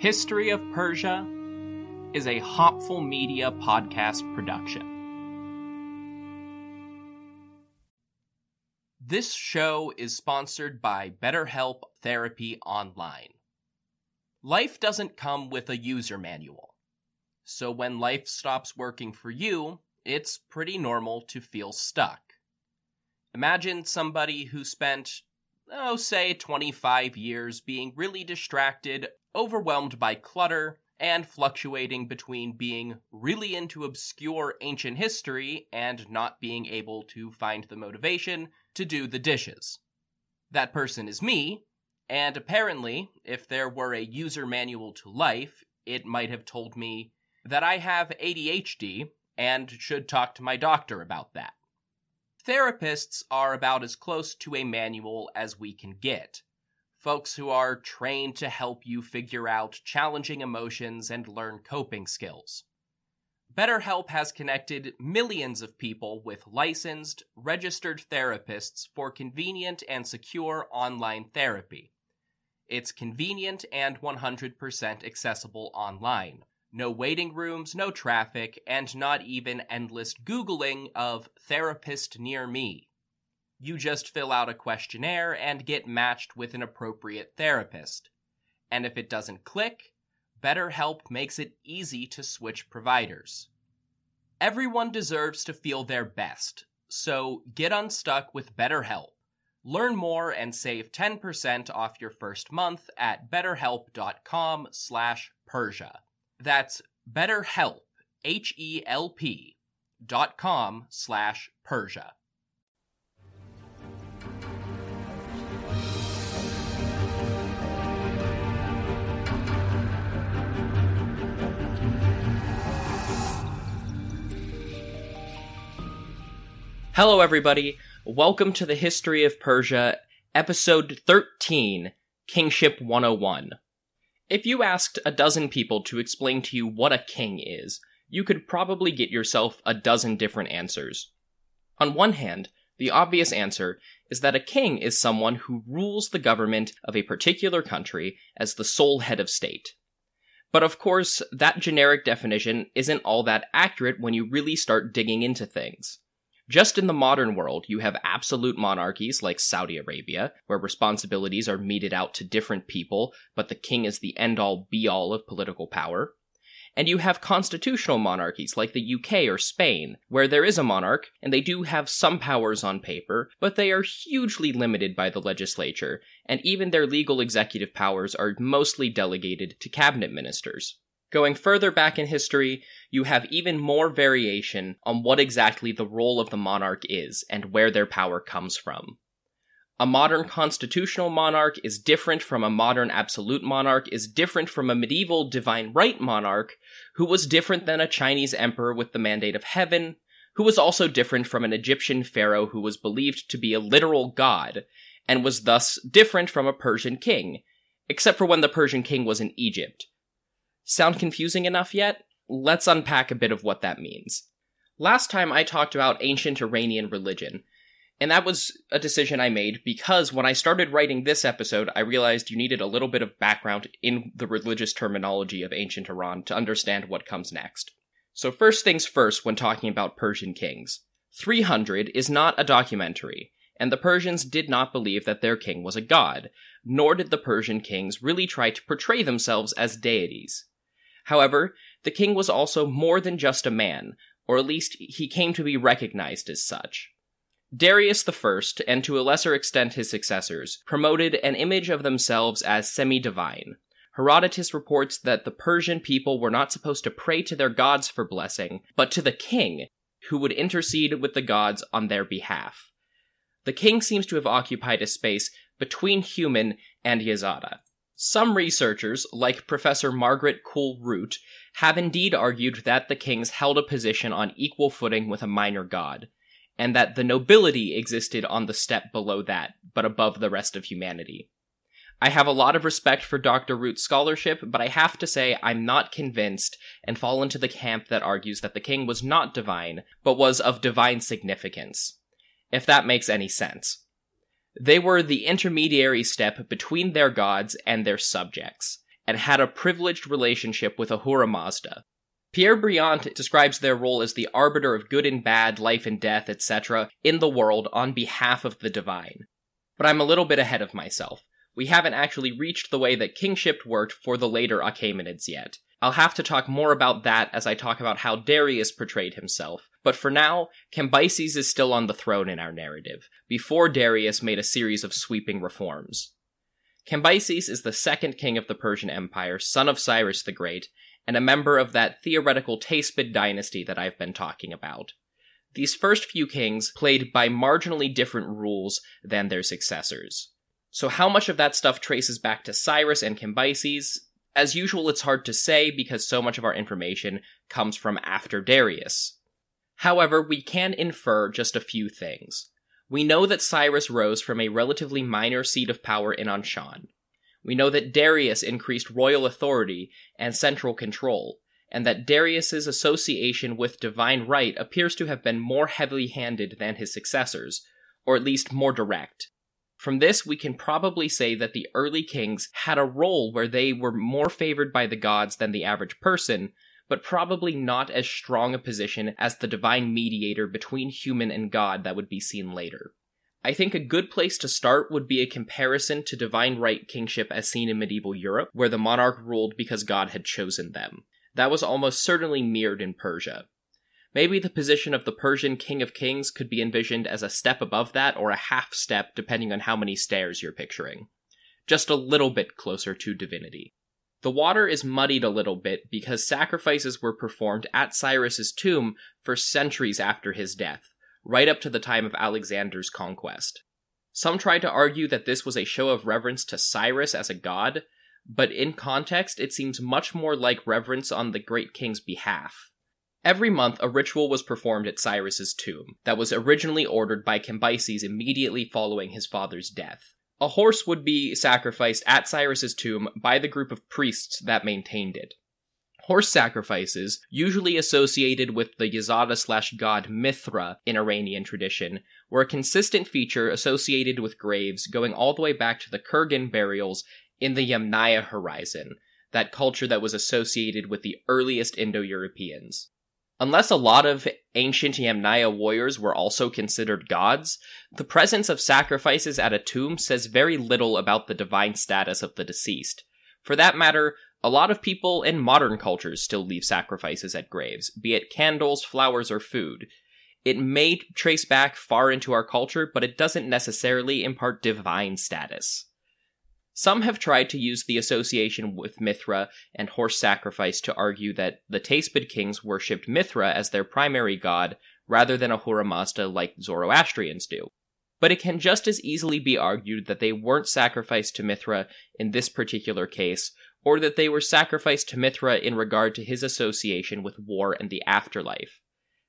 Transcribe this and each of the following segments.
History of Persia is a Hopful Media podcast production. This show is sponsored by BetterHelp Therapy Online. Life doesn't come with a user manual. So when life stops working for you, it's pretty normal to feel stuck. Imagine somebody who spent, oh, say 25 years being really distracted, overwhelmed by clutter, and fluctuating between being really into obscure ancient history and not being able to find the motivation to do the dishes. That person is me, and apparently, if there were a user manual to life, it might have told me that I have ADHD and should talk to my doctor about that. Therapists are about as close to a manual as we can get. Folks who are trained to help you figure out challenging emotions and learn coping skills. BetterHelp has connected millions of people with licensed, registered therapists for convenient and secure online therapy. It's convenient and 100% accessible online. No waiting rooms, no traffic, and not even endless Googling of therapist near me. You just fill out a questionnaire and get matched with an appropriate therapist. And if it doesn't click, BetterHelp makes it easy to switch providers. Everyone deserves to feel their best, so get unstuck with BetterHelp. Learn more and save 10% off your first month at betterhelp.com slash Persia. That's betterhelp, H-E-L-P dot com slash Persia. Hello, everybody. Welcome to the History of Persia, Episode 13 Kingship 101. If you asked a dozen people to explain to you what a king is, you could probably get yourself a dozen different answers. On one hand, the obvious answer is that a king is someone who rules the government of a particular country as the sole head of state. But of course, that generic definition isn't all that accurate when you really start digging into things. Just in the modern world, you have absolute monarchies like Saudi Arabia, where responsibilities are meted out to different people, but the king is the end all be all of political power. And you have constitutional monarchies like the UK or Spain, where there is a monarch, and they do have some powers on paper, but they are hugely limited by the legislature, and even their legal executive powers are mostly delegated to cabinet ministers. Going further back in history, you have even more variation on what exactly the role of the monarch is and where their power comes from. A modern constitutional monarch is different from a modern absolute monarch, is different from a medieval divine right monarch, who was different than a Chinese emperor with the mandate of heaven, who was also different from an Egyptian pharaoh who was believed to be a literal god, and was thus different from a Persian king, except for when the Persian king was in Egypt. Sound confusing enough yet? Let's unpack a bit of what that means. Last time I talked about ancient Iranian religion, and that was a decision I made because when I started writing this episode, I realized you needed a little bit of background in the religious terminology of ancient Iran to understand what comes next. So, first things first, when talking about Persian kings 300 is not a documentary, and the Persians did not believe that their king was a god, nor did the Persian kings really try to portray themselves as deities. However, the king was also more than just a man, or at least he came to be recognized as such. Darius I, and to a lesser extent his successors, promoted an image of themselves as semi divine. Herodotus reports that the Persian people were not supposed to pray to their gods for blessing, but to the king, who would intercede with the gods on their behalf. The king seems to have occupied a space between human and Yazata. Some researchers, like Professor Margaret Cool Root, have indeed argued that the kings held a position on equal footing with a minor god and that the nobility existed on the step below that, but above the rest of humanity. I have a lot of respect for Dr. Root's scholarship, but I have to say I'm not convinced and fall into the camp that argues that the king was not divine, but was of divine significance. If that makes any sense. They were the intermediary step between their gods and their subjects, and had a privileged relationship with Ahura Mazda, Pierre Briant describes their role as the arbiter of good and bad, life and death, etc., in the world on behalf of the divine. But I'm a little bit ahead of myself. We haven't actually reached the way that kingship worked for the later Achaemenids yet. I'll have to talk more about that as I talk about how Darius portrayed himself. But for now, Cambyses is still on the throne in our narrative, before Darius made a series of sweeping reforms. Cambyses is the second king of the Persian Empire, son of Cyrus the Great, and a member of that theoretical Teispid dynasty that I've been talking about. These first few kings played by marginally different rules than their successors. So, how much of that stuff traces back to Cyrus and Cambyses? As usual, it's hard to say because so much of our information comes from after Darius. However, we can infer just a few things. We know that Cyrus rose from a relatively minor seat of power in Anshan. We know that Darius increased royal authority and central control, and that Darius's association with divine right appears to have been more heavily handed than his successors, or at least more direct. From this, we can probably say that the early kings had a role where they were more favored by the gods than the average person, but probably not as strong a position as the divine mediator between human and god that would be seen later. I think a good place to start would be a comparison to divine right kingship as seen in medieval Europe, where the monarch ruled because God had chosen them. That was almost certainly mirrored in Persia. Maybe the position of the Persian King of Kings could be envisioned as a step above that or a half step, depending on how many stairs you're picturing. Just a little bit closer to divinity. The water is muddied a little bit because sacrifices were performed at Cyrus's tomb for centuries after his death, right up to the time of Alexander's conquest. Some tried to argue that this was a show of reverence to Cyrus as a god, but in context, it seems much more like reverence on the great king's behalf. Every month, a ritual was performed at Cyrus's tomb that was originally ordered by Cambyses immediately following his father's death. A horse would be sacrificed at Cyrus's tomb by the group of priests that maintained it. Horse sacrifices, usually associated with the Yazata slash god Mithra in Iranian tradition, were a consistent feature associated with graves going all the way back to the Kurgan burials in the Yamnaya horizon, that culture that was associated with the earliest Indo Europeans. Unless a lot of ancient Yamnaya warriors were also considered gods, the presence of sacrifices at a tomb says very little about the divine status of the deceased. For that matter, a lot of people in modern cultures still leave sacrifices at graves, be it candles, flowers, or food. It may trace back far into our culture, but it doesn't necessarily impart divine status. Some have tried to use the association with Mithra and horse sacrifice to argue that the Teispid kings worshipped Mithra as their primary god rather than Ahura Mazda like Zoroastrians do. But it can just as easily be argued that they weren't sacrificed to Mithra in this particular case, or that they were sacrificed to Mithra in regard to his association with war and the afterlife.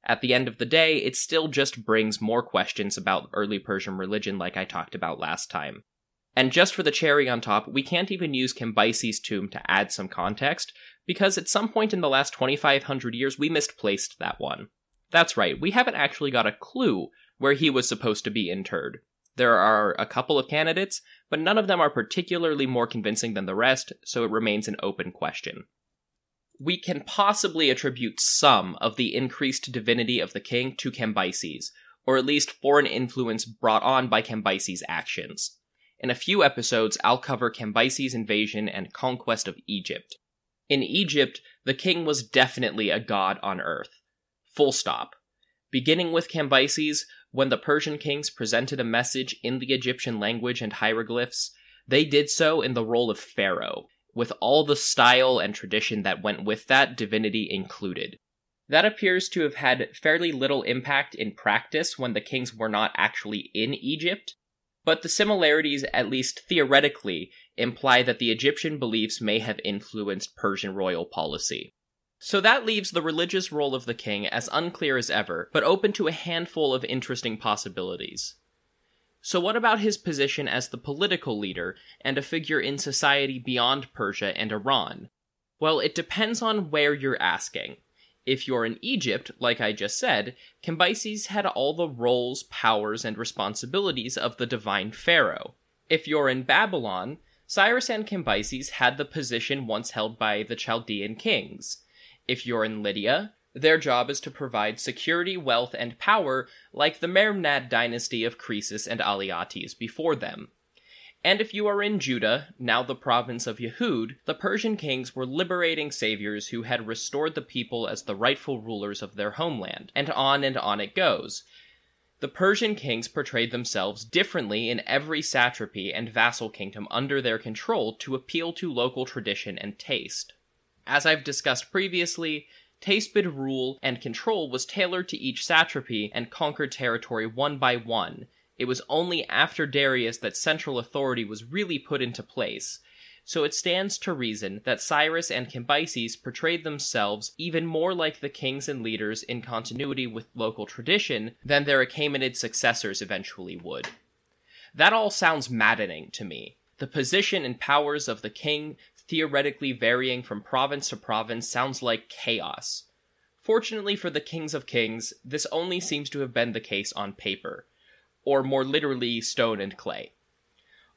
At the end of the day, it still just brings more questions about early Persian religion, like I talked about last time. And just for the cherry on top, we can't even use Cambyses' tomb to add some context, because at some point in the last 2500 years we misplaced that one. That's right, we haven't actually got a clue where he was supposed to be interred. There are a couple of candidates, but none of them are particularly more convincing than the rest, so it remains an open question. We can possibly attribute some of the increased divinity of the king to Cambyses, or at least foreign influence brought on by Cambyses' actions. In a few episodes, I'll cover Cambyses' invasion and conquest of Egypt. In Egypt, the king was definitely a god on earth. Full stop. Beginning with Cambyses, when the Persian kings presented a message in the Egyptian language and hieroglyphs, they did so in the role of pharaoh, with all the style and tradition that went with that divinity included. That appears to have had fairly little impact in practice when the kings were not actually in Egypt, but the similarities, at least theoretically, imply that the Egyptian beliefs may have influenced Persian royal policy. So that leaves the religious role of the king as unclear as ever, but open to a handful of interesting possibilities. So, what about his position as the political leader and a figure in society beyond Persia and Iran? Well, it depends on where you're asking. If you're in Egypt, like I just said, Cambyses had all the roles, powers, and responsibilities of the divine pharaoh. If you're in Babylon, Cyrus and Cambyses had the position once held by the Chaldean kings. If you're in Lydia, their job is to provide security, wealth, and power like the Mermnad dynasty of Croesus and Alyattes before them. And if you are in Judah, now the province of Yehud, the Persian kings were liberating saviors who had restored the people as the rightful rulers of their homeland. And on and on it goes. The Persian kings portrayed themselves differently in every satrapy and vassal kingdom under their control to appeal to local tradition and taste. As I've discussed previously, Teispid rule and control was tailored to each satrapy and conquered territory one by one, it was only after Darius that central authority was really put into place. So it stands to reason that Cyrus and Cambyses portrayed themselves even more like the kings and leaders in continuity with local tradition than their Achaemenid successors eventually would. That all sounds maddening to me. The position and powers of the king theoretically varying from province to province sounds like chaos. Fortunately for the kings of kings, this only seems to have been the case on paper or more literally, stone and clay.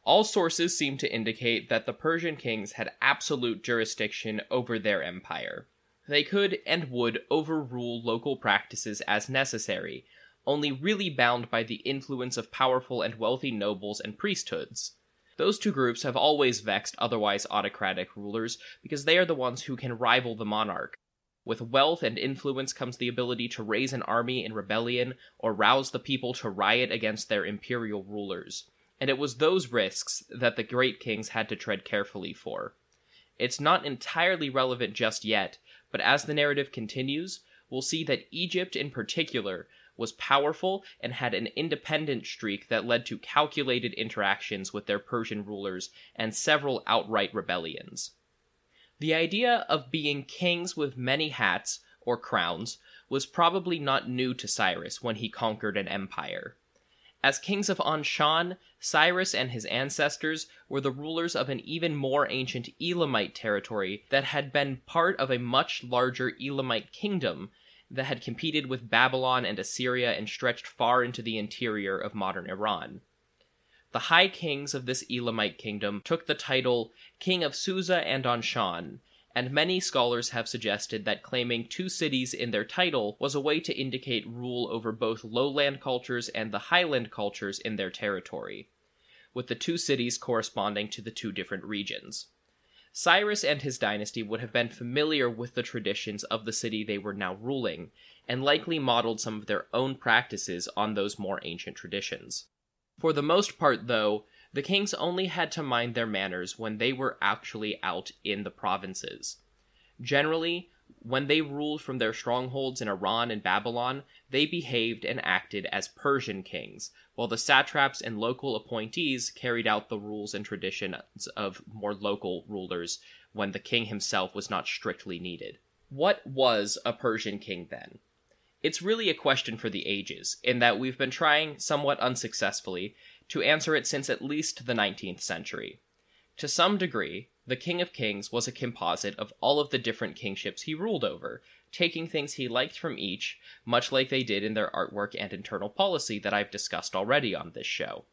All sources seem to indicate that the Persian kings had absolute jurisdiction over their empire. They could and would overrule local practices as necessary, only really bound by the influence of powerful and wealthy nobles and priesthoods. Those two groups have always vexed otherwise autocratic rulers because they are the ones who can rival the monarch. With wealth and influence comes the ability to raise an army in rebellion or rouse the people to riot against their imperial rulers. And it was those risks that the great kings had to tread carefully for. It's not entirely relevant just yet, but as the narrative continues, we'll see that Egypt in particular was powerful and had an independent streak that led to calculated interactions with their Persian rulers and several outright rebellions. The idea of being kings with many hats, or crowns, was probably not new to Cyrus when he conquered an empire. As kings of Anshan, Cyrus and his ancestors were the rulers of an even more ancient Elamite territory that had been part of a much larger Elamite kingdom that had competed with Babylon and Assyria and stretched far into the interior of modern Iran. The high kings of this Elamite kingdom took the title King of Susa and Anshan, and many scholars have suggested that claiming two cities in their title was a way to indicate rule over both lowland cultures and the highland cultures in their territory, with the two cities corresponding to the two different regions. Cyrus and his dynasty would have been familiar with the traditions of the city they were now ruling, and likely modeled some of their own practices on those more ancient traditions. For the most part, though, the kings only had to mind their manners when they were actually out in the provinces. Generally, when they ruled from their strongholds in Iran and Babylon, they behaved and acted as Persian kings, while the satraps and local appointees carried out the rules and traditions of more local rulers when the king himself was not strictly needed. What was a Persian king then? It's really a question for the ages, in that we've been trying, somewhat unsuccessfully, to answer it since at least the 19th century. To some degree, the King of Kings was a composite of all of the different kingships he ruled over, taking things he liked from each, much like they did in their artwork and internal policy that I've discussed already on this show.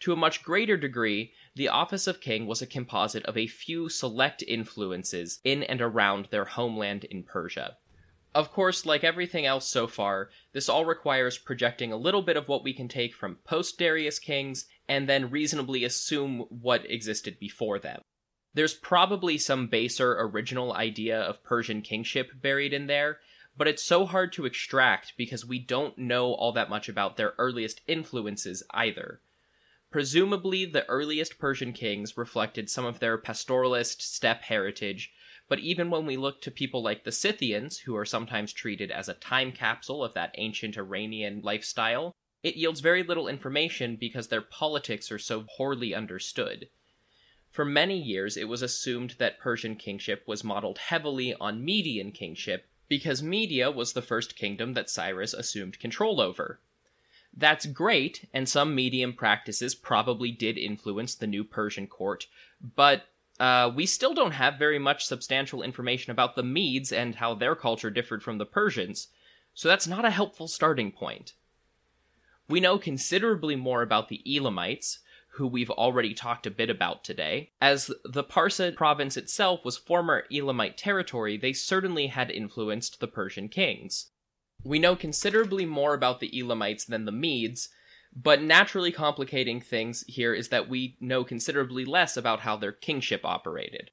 To a much greater degree, the office of king was a composite of a few select influences in and around their homeland in Persia. Of course, like everything else so far, this all requires projecting a little bit of what we can take from post Darius kings and then reasonably assume what existed before them. There's probably some baser original idea of Persian kingship buried in there, but it's so hard to extract because we don't know all that much about their earliest influences either. Presumably, the earliest Persian kings reflected some of their pastoralist steppe heritage but even when we look to people like the Scythians, who are sometimes treated as a time capsule of that ancient Iranian lifestyle, it yields very little information because their politics are so poorly understood. For many years, it was assumed that Persian kingship was modeled heavily on Median kingship because Media was the first kingdom that Cyrus assumed control over. That's great, and some Median practices probably did influence the new Persian court, but uh, we still don't have very much substantial information about the Medes and how their culture differed from the Persians, so that's not a helpful starting point. We know considerably more about the Elamites, who we've already talked a bit about today. As the Parsa province itself was former Elamite territory, they certainly had influenced the Persian kings. We know considerably more about the Elamites than the Medes, but naturally complicating things here is that we know considerably less about how their kingship operated.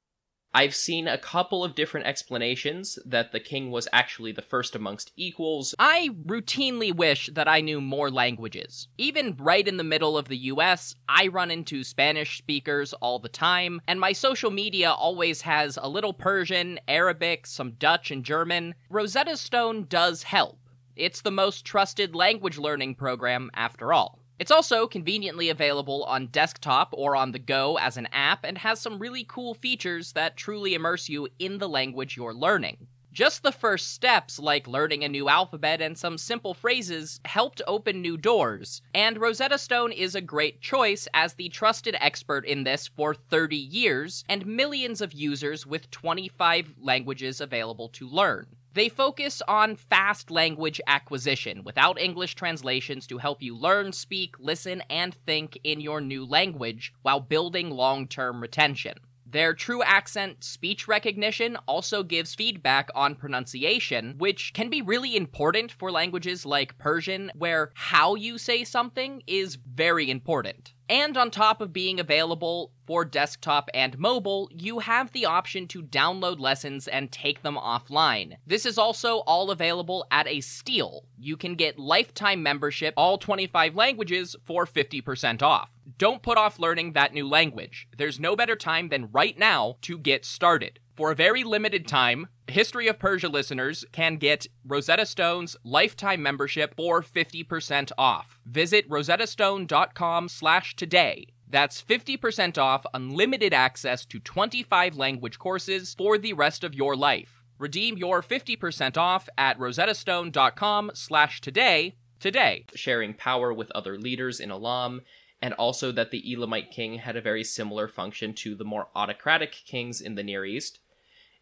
I've seen a couple of different explanations that the king was actually the first amongst equals. I routinely wish that I knew more languages. Even right in the middle of the US, I run into Spanish speakers all the time, and my social media always has a little Persian, Arabic, some Dutch, and German. Rosetta Stone does help. It's the most trusted language learning program after all. It's also conveniently available on desktop or on the go as an app and has some really cool features that truly immerse you in the language you're learning. Just the first steps, like learning a new alphabet and some simple phrases, helped open new doors, and Rosetta Stone is a great choice as the trusted expert in this for 30 years and millions of users with 25 languages available to learn. They focus on fast language acquisition without English translations to help you learn, speak, listen, and think in your new language while building long term retention. Their true accent speech recognition also gives feedback on pronunciation, which can be really important for languages like Persian, where how you say something is very important. And on top of being available for desktop and mobile, you have the option to download lessons and take them offline. This is also all available at a steal. You can get lifetime membership, all 25 languages, for 50% off. Don't put off learning that new language. There's no better time than right now to get started. For a very limited time, History of Persia listeners can get Rosetta Stone's lifetime membership for 50% off. Visit rosettastone.com slash today. That's 50% off unlimited access to 25 language courses for the rest of your life. Redeem your 50% off at rosettastone.com slash today today. Sharing power with other leaders in Elam, and also that the Elamite king had a very similar function to the more autocratic kings in the Near East.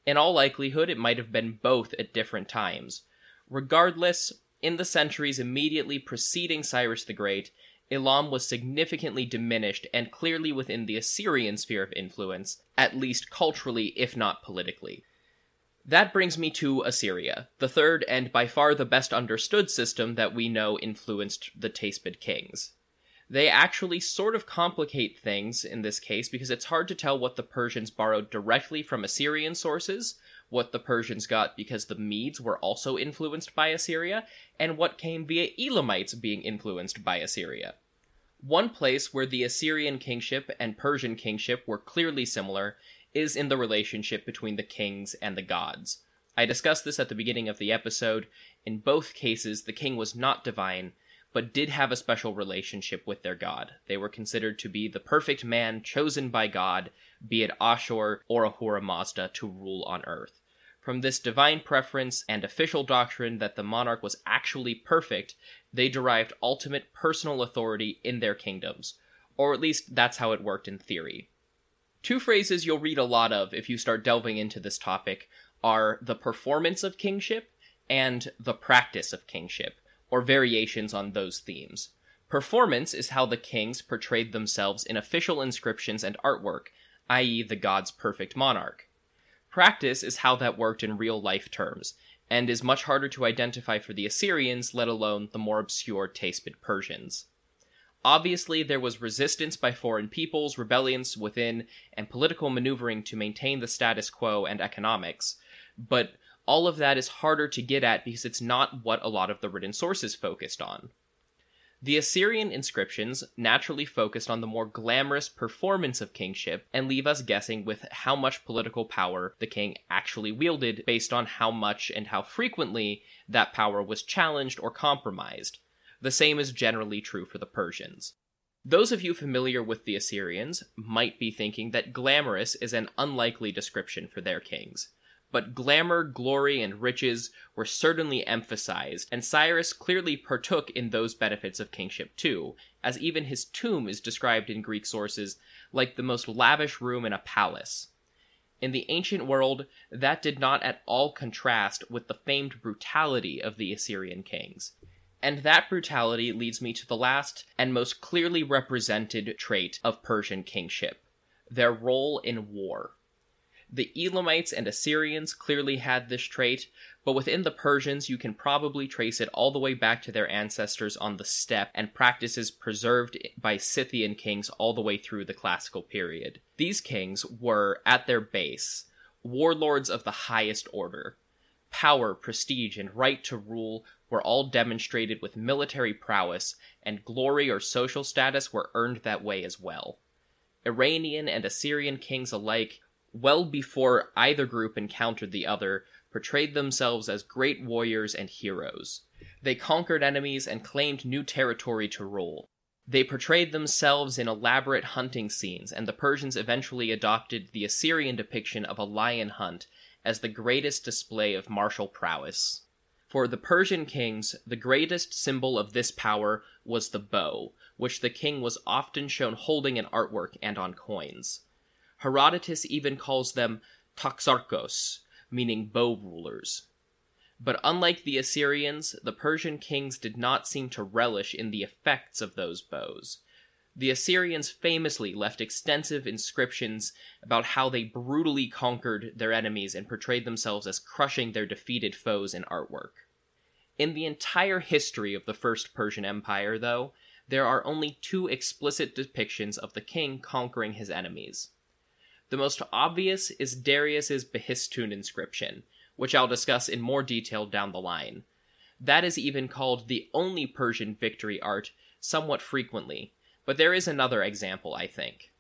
In all likelihood, it might have been both at different times. Regardless, in the centuries immediately preceding Cyrus the Great, Elam was significantly diminished and clearly within the Assyrian sphere of influence, at least culturally, if not politically. That brings me to Assyria, the third and by far the best understood system that we know influenced the Teispid kings. They actually sort of complicate things in this case because it's hard to tell what the Persians borrowed directly from Assyrian sources, what the Persians got because the Medes were also influenced by Assyria, and what came via Elamites being influenced by Assyria. One place where the Assyrian kingship and Persian kingship were clearly similar is in the relationship between the kings and the gods. I discussed this at the beginning of the episode. In both cases, the king was not divine, but did have a special relationship with their god. They were considered to be the perfect man chosen by God, be it Ashur or Ahura Mazda, to rule on earth. From this divine preference and official doctrine that the monarch was actually perfect, they derived ultimate personal authority in their kingdoms. Or at least that's how it worked in theory. Two phrases you'll read a lot of if you start delving into this topic are the performance of kingship and the practice of kingship, or variations on those themes. Performance is how the kings portrayed themselves in official inscriptions and artwork, i.e., the god's perfect monarch. Practice is how that worked in real life terms, and is much harder to identify for the Assyrians, let alone the more obscure Teispid Persians. Obviously, there was resistance by foreign peoples, rebellions within, and political maneuvering to maintain the status quo and economics, but all of that is harder to get at because it's not what a lot of the written sources focused on. The Assyrian inscriptions naturally focused on the more glamorous performance of kingship and leave us guessing with how much political power the king actually wielded based on how much and how frequently that power was challenged or compromised, the same is generally true for the Persians. Those of you familiar with the Assyrians might be thinking that glamorous is an unlikely description for their kings. But glamour, glory, and riches were certainly emphasized, and Cyrus clearly partook in those benefits of kingship too, as even his tomb is described in Greek sources like the most lavish room in a palace. In the ancient world, that did not at all contrast with the famed brutality of the Assyrian kings. And that brutality leads me to the last and most clearly represented trait of Persian kingship their role in war. The Elamites and Assyrians clearly had this trait, but within the Persians, you can probably trace it all the way back to their ancestors on the steppe and practices preserved by Scythian kings all the way through the classical period. These kings were, at their base, warlords of the highest order. Power, prestige, and right to rule were all demonstrated with military prowess, and glory or social status were earned that way as well. Iranian and Assyrian kings alike, well before either group encountered the other, portrayed themselves as great warriors and heroes. They conquered enemies and claimed new territory to rule. They portrayed themselves in elaborate hunting scenes, and the Persians eventually adopted the Assyrian depiction of a lion hunt as the greatest display of martial prowess. For the Persian kings, the greatest symbol of this power was the bow, which the king was often shown holding in artwork and on coins. Herodotus even calls them toxarchos, meaning bow rulers. But unlike the Assyrians, the Persian kings did not seem to relish in the effects of those bows. The Assyrians famously left extensive inscriptions about how they brutally conquered their enemies and portrayed themselves as crushing their defeated foes in artwork. In the entire history of the First Persian Empire, though, there are only two explicit depictions of the king conquering his enemies. The most obvious is Darius's Behistun inscription, which I'll discuss in more detail down the line. That is even called the only Persian victory art somewhat frequently, but there is another example, I think.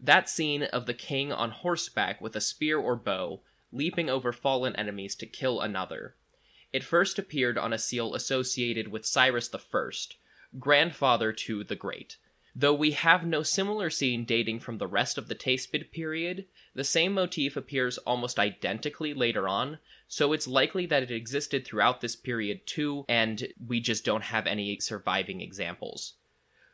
That scene of the king on horseback with a spear or bow, leaping over fallen enemies to kill another. It first appeared on a seal associated with Cyrus I, grandfather to the Great. Though we have no similar scene dating from the rest of the Teispid period, the same motif appears almost identically later on, so it's likely that it existed throughout this period too, and we just don't have any surviving examples.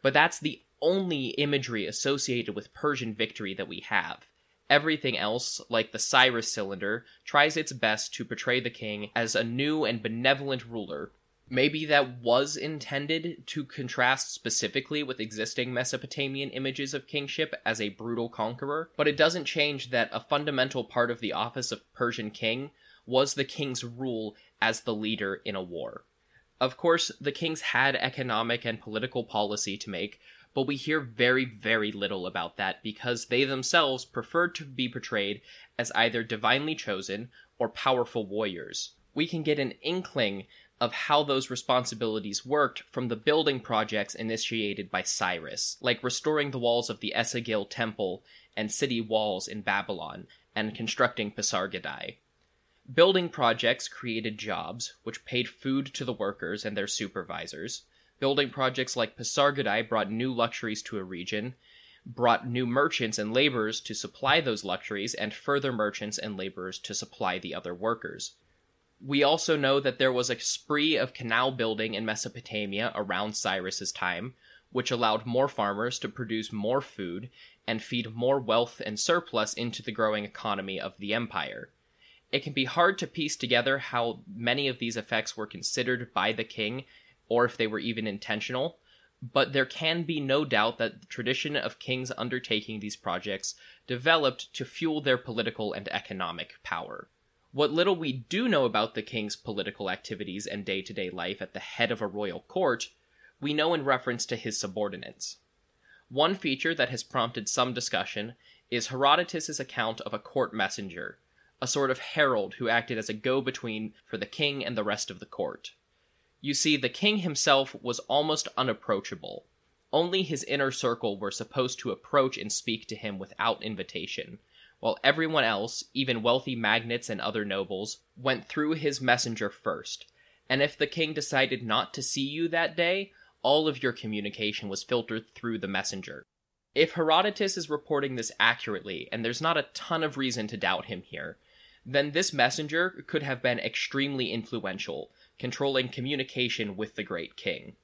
But that's the only imagery associated with Persian victory that we have. Everything else, like the Cyrus cylinder, tries its best to portray the king as a new and benevolent ruler Maybe that was intended to contrast specifically with existing Mesopotamian images of kingship as a brutal conqueror, but it doesn't change that a fundamental part of the office of Persian king was the king's rule as the leader in a war. Of course, the kings had economic and political policy to make, but we hear very, very little about that because they themselves preferred to be portrayed as either divinely chosen or powerful warriors. We can get an inkling of how those responsibilities worked from the building projects initiated by Cyrus, like restoring the walls of the Esagil temple and city walls in Babylon, and constructing Pasargadae. Building projects created jobs, which paid food to the workers and their supervisors. Building projects like Pasargadae brought new luxuries to a region, brought new merchants and laborers to supply those luxuries, and further merchants and laborers to supply the other workers. We also know that there was a spree of canal building in Mesopotamia around Cyrus's time, which allowed more farmers to produce more food and feed more wealth and surplus into the growing economy of the empire. It can be hard to piece together how many of these effects were considered by the king, or if they were even intentional, but there can be no doubt that the tradition of kings undertaking these projects developed to fuel their political and economic power. What little we do know about the king's political activities and day to day life at the head of a royal court, we know in reference to his subordinates. One feature that has prompted some discussion is Herodotus's account of a court messenger, a sort of herald who acted as a go between for the king and the rest of the court. You see, the king himself was almost unapproachable. Only his inner circle were supposed to approach and speak to him without invitation, while everyone else, even wealthy magnates and other nobles, went through his messenger first. And if the king decided not to see you that day, all of your communication was filtered through the messenger. If Herodotus is reporting this accurately, and there's not a ton of reason to doubt him here, then this messenger could have been extremely influential, controlling communication with the great king.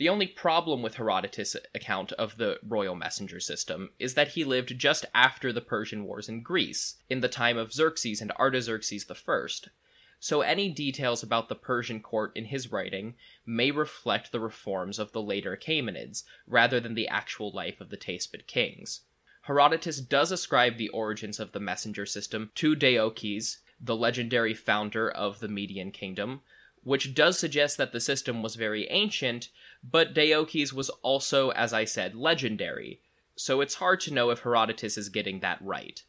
The only problem with Herodotus' account of the royal messenger system is that he lived just after the Persian Wars in Greece, in the time of Xerxes and Artaxerxes I. So any details about the Persian court in his writing may reflect the reforms of the later Achaemenids, rather than the actual life of the Teispid kings. Herodotus does ascribe the origins of the messenger system to Deioces, the legendary founder of the Median kingdom, which does suggest that the system was very ancient, but Deioces was also, as I said, legendary, so it's hard to know if Herodotus is getting that right.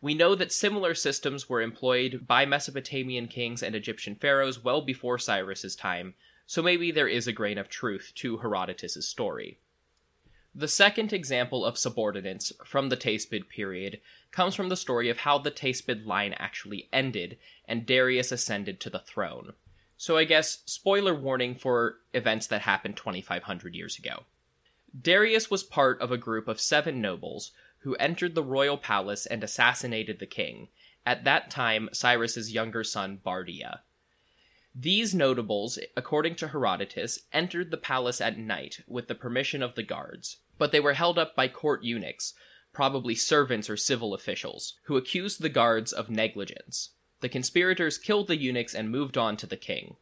We know that similar systems were employed by Mesopotamian kings and Egyptian pharaohs well before Cyrus's time, so maybe there is a grain of truth to Herodotus's story. The second example of subordinates from the Teispid period comes from the story of how the Teispid line actually ended and Darius ascended to the throne. So I guess spoiler warning for events that happened 2500 years ago. Darius was part of a group of seven nobles who entered the royal palace and assassinated the king, at that time Cyrus's younger son Bardia. These notables, according to Herodotus, entered the palace at night with the permission of the guards, but they were held up by court eunuchs, probably servants or civil officials, who accused the guards of negligence. The conspirators killed the eunuchs and moved on to the king.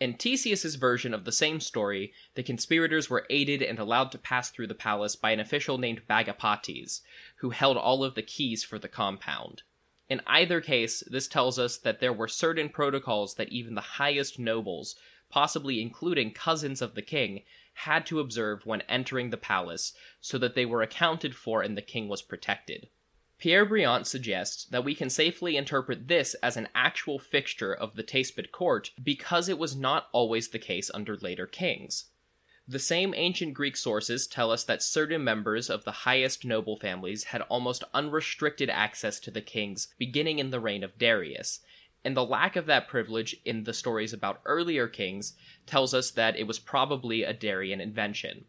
In Ctesias's version of the same story, the conspirators were aided and allowed to pass through the palace by an official named Bagapates, who held all of the keys for the compound. In either case, this tells us that there were certain protocols that even the highest nobles, possibly including cousins of the king, had to observe when entering the palace so that they were accounted for and the king was protected. Pierre Briant suggests that we can safely interpret this as an actual fixture of the Teispid court because it was not always the case under later kings. The same ancient Greek sources tell us that certain members of the highest noble families had almost unrestricted access to the kings beginning in the reign of Darius, and the lack of that privilege in the stories about earlier kings tells us that it was probably a Darian invention.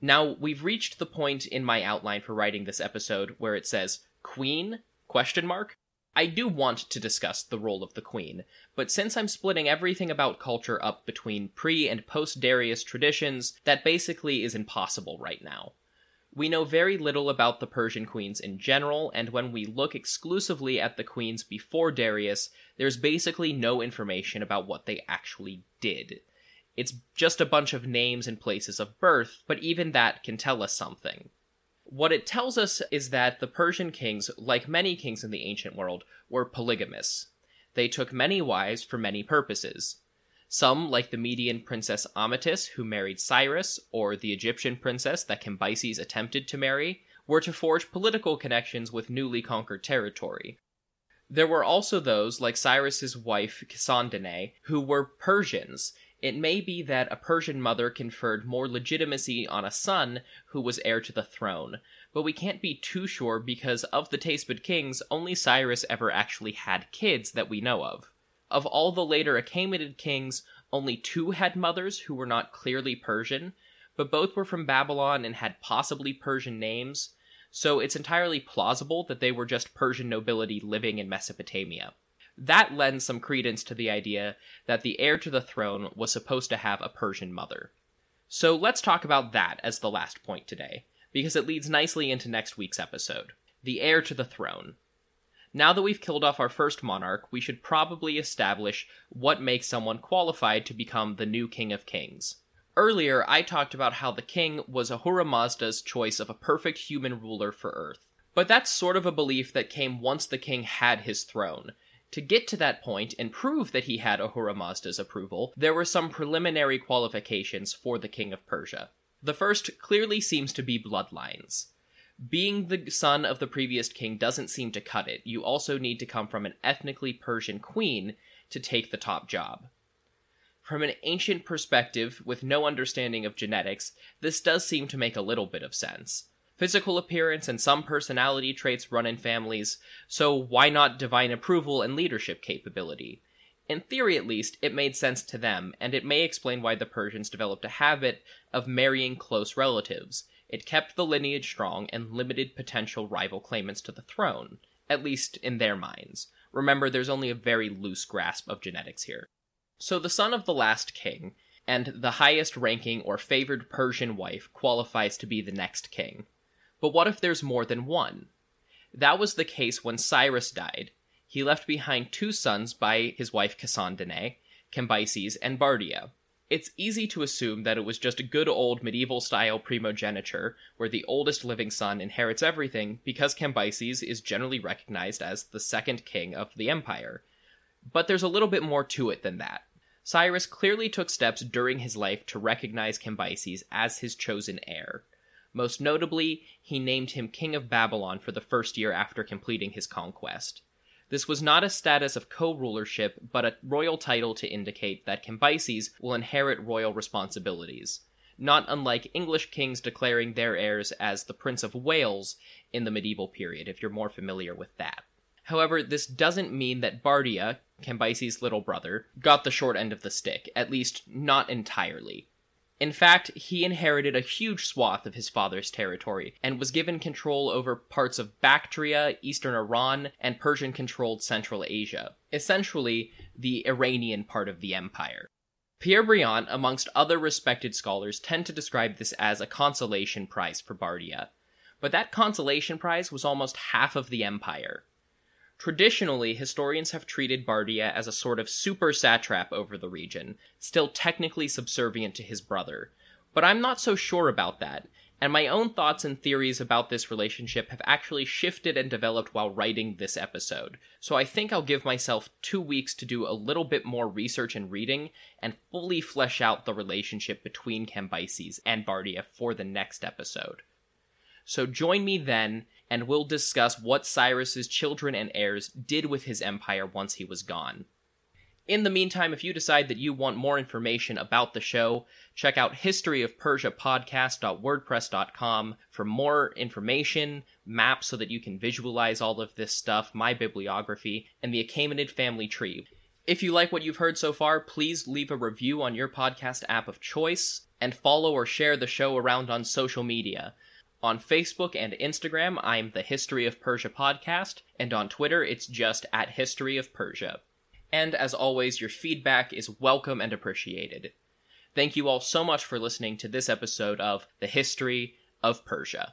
Now, we've reached the point in my outline for writing this episode where it says queen question mark. I do want to discuss the role of the queen, but since I'm splitting everything about culture up between pre and post Darius traditions, that basically is impossible right now. We know very little about the Persian queens in general, and when we look exclusively at the queens before Darius, there's basically no information about what they actually did. It's just a bunch of names and places of birth, but even that can tell us something. What it tells us is that the Persian kings, like many kings in the ancient world, were polygamous. They took many wives for many purposes. Some, like the Median princess Amytis, who married Cyrus, or the Egyptian princess that Cambyses attempted to marry, were to forge political connections with newly conquered territory. There were also those, like Cyrus's wife Cassandane, who were Persians. It may be that a Persian mother conferred more legitimacy on a son who was heir to the throne, but we can't be too sure because of the Teispid kings, only Cyrus ever actually had kids that we know of. Of all the later Achaemenid kings, only two had mothers who were not clearly Persian, but both were from Babylon and had possibly Persian names, so it's entirely plausible that they were just Persian nobility living in Mesopotamia. That lends some credence to the idea that the heir to the throne was supposed to have a Persian mother. So let's talk about that as the last point today, because it leads nicely into next week's episode. The heir to the throne. Now that we've killed off our first monarch, we should probably establish what makes someone qualified to become the new King of Kings. Earlier, I talked about how the king was Ahura Mazda's choice of a perfect human ruler for Earth. But that's sort of a belief that came once the king had his throne. To get to that point and prove that he had Ahura Mazda's approval, there were some preliminary qualifications for the king of Persia. The first clearly seems to be bloodlines being the son of the previous king doesn't seem to cut it. You also need to come from an ethnically Persian queen to take the top job. From an ancient perspective, with no understanding of genetics, this does seem to make a little bit of sense. Physical appearance and some personality traits run in families, so why not divine approval and leadership capability? In theory, at least, it made sense to them, and it may explain why the Persians developed a habit of marrying close relatives, it kept the lineage strong and limited potential rival claimants to the throne, at least in their minds. Remember, there's only a very loose grasp of genetics here. So the son of the last king, and the highest ranking or favored Persian wife qualifies to be the next king. But what if there's more than one? That was the case when Cyrus died. He left behind two sons by his wife Cassandane, Cambyses, and Bardia it's easy to assume that it was just a good old medieval style primogeniture, where the oldest living son inherits everything because Cambyses is generally recognized as the second king of the empire. But there's a little bit more to it than that. Cyrus clearly took steps during his life to recognize Cambyses as his chosen heir. Most notably, he named him King of Babylon for the first year after completing his conquest. This was not a status of co rulership, but a royal title to indicate that Cambyses will inherit royal responsibilities, not unlike English kings declaring their heirs as the Prince of Wales in the medieval period, if you're more familiar with that. However, this doesn't mean that Bardia, Cambyses' little brother, got the short end of the stick, at least not entirely. In fact, he inherited a huge swath of his father's territory and was given control over parts of Bactria, eastern Iran, and Persian controlled Central Asia, essentially the Iranian part of the empire. Pierre Briant, amongst other respected scholars, tend to describe this as a consolation prize for Bardia. But that consolation prize was almost half of the empire. Traditionally, historians have treated Bardia as a sort of super satrap over the region, still technically subservient to his brother. But I'm not so sure about that, and my own thoughts and theories about this relationship have actually shifted and developed while writing this episode. So I think I'll give myself two weeks to do a little bit more research and reading and fully flesh out the relationship between Cambyses and Bardia for the next episode. So join me then and we'll discuss what Cyrus's children and heirs did with his empire once he was gone. In the meantime, if you decide that you want more information about the show, check out historyofpersiapodcast.wordpress.com for more information, maps so that you can visualize all of this stuff, my bibliography, and the Achaemenid family tree. If you like what you've heard so far, please leave a review on your podcast app of choice. and follow or share the show around on social media. On Facebook and Instagram, I'm the History of Persia podcast, and on Twitter, it's just at History of Persia. And as always, your feedback is welcome and appreciated. Thank you all so much for listening to this episode of The History of Persia.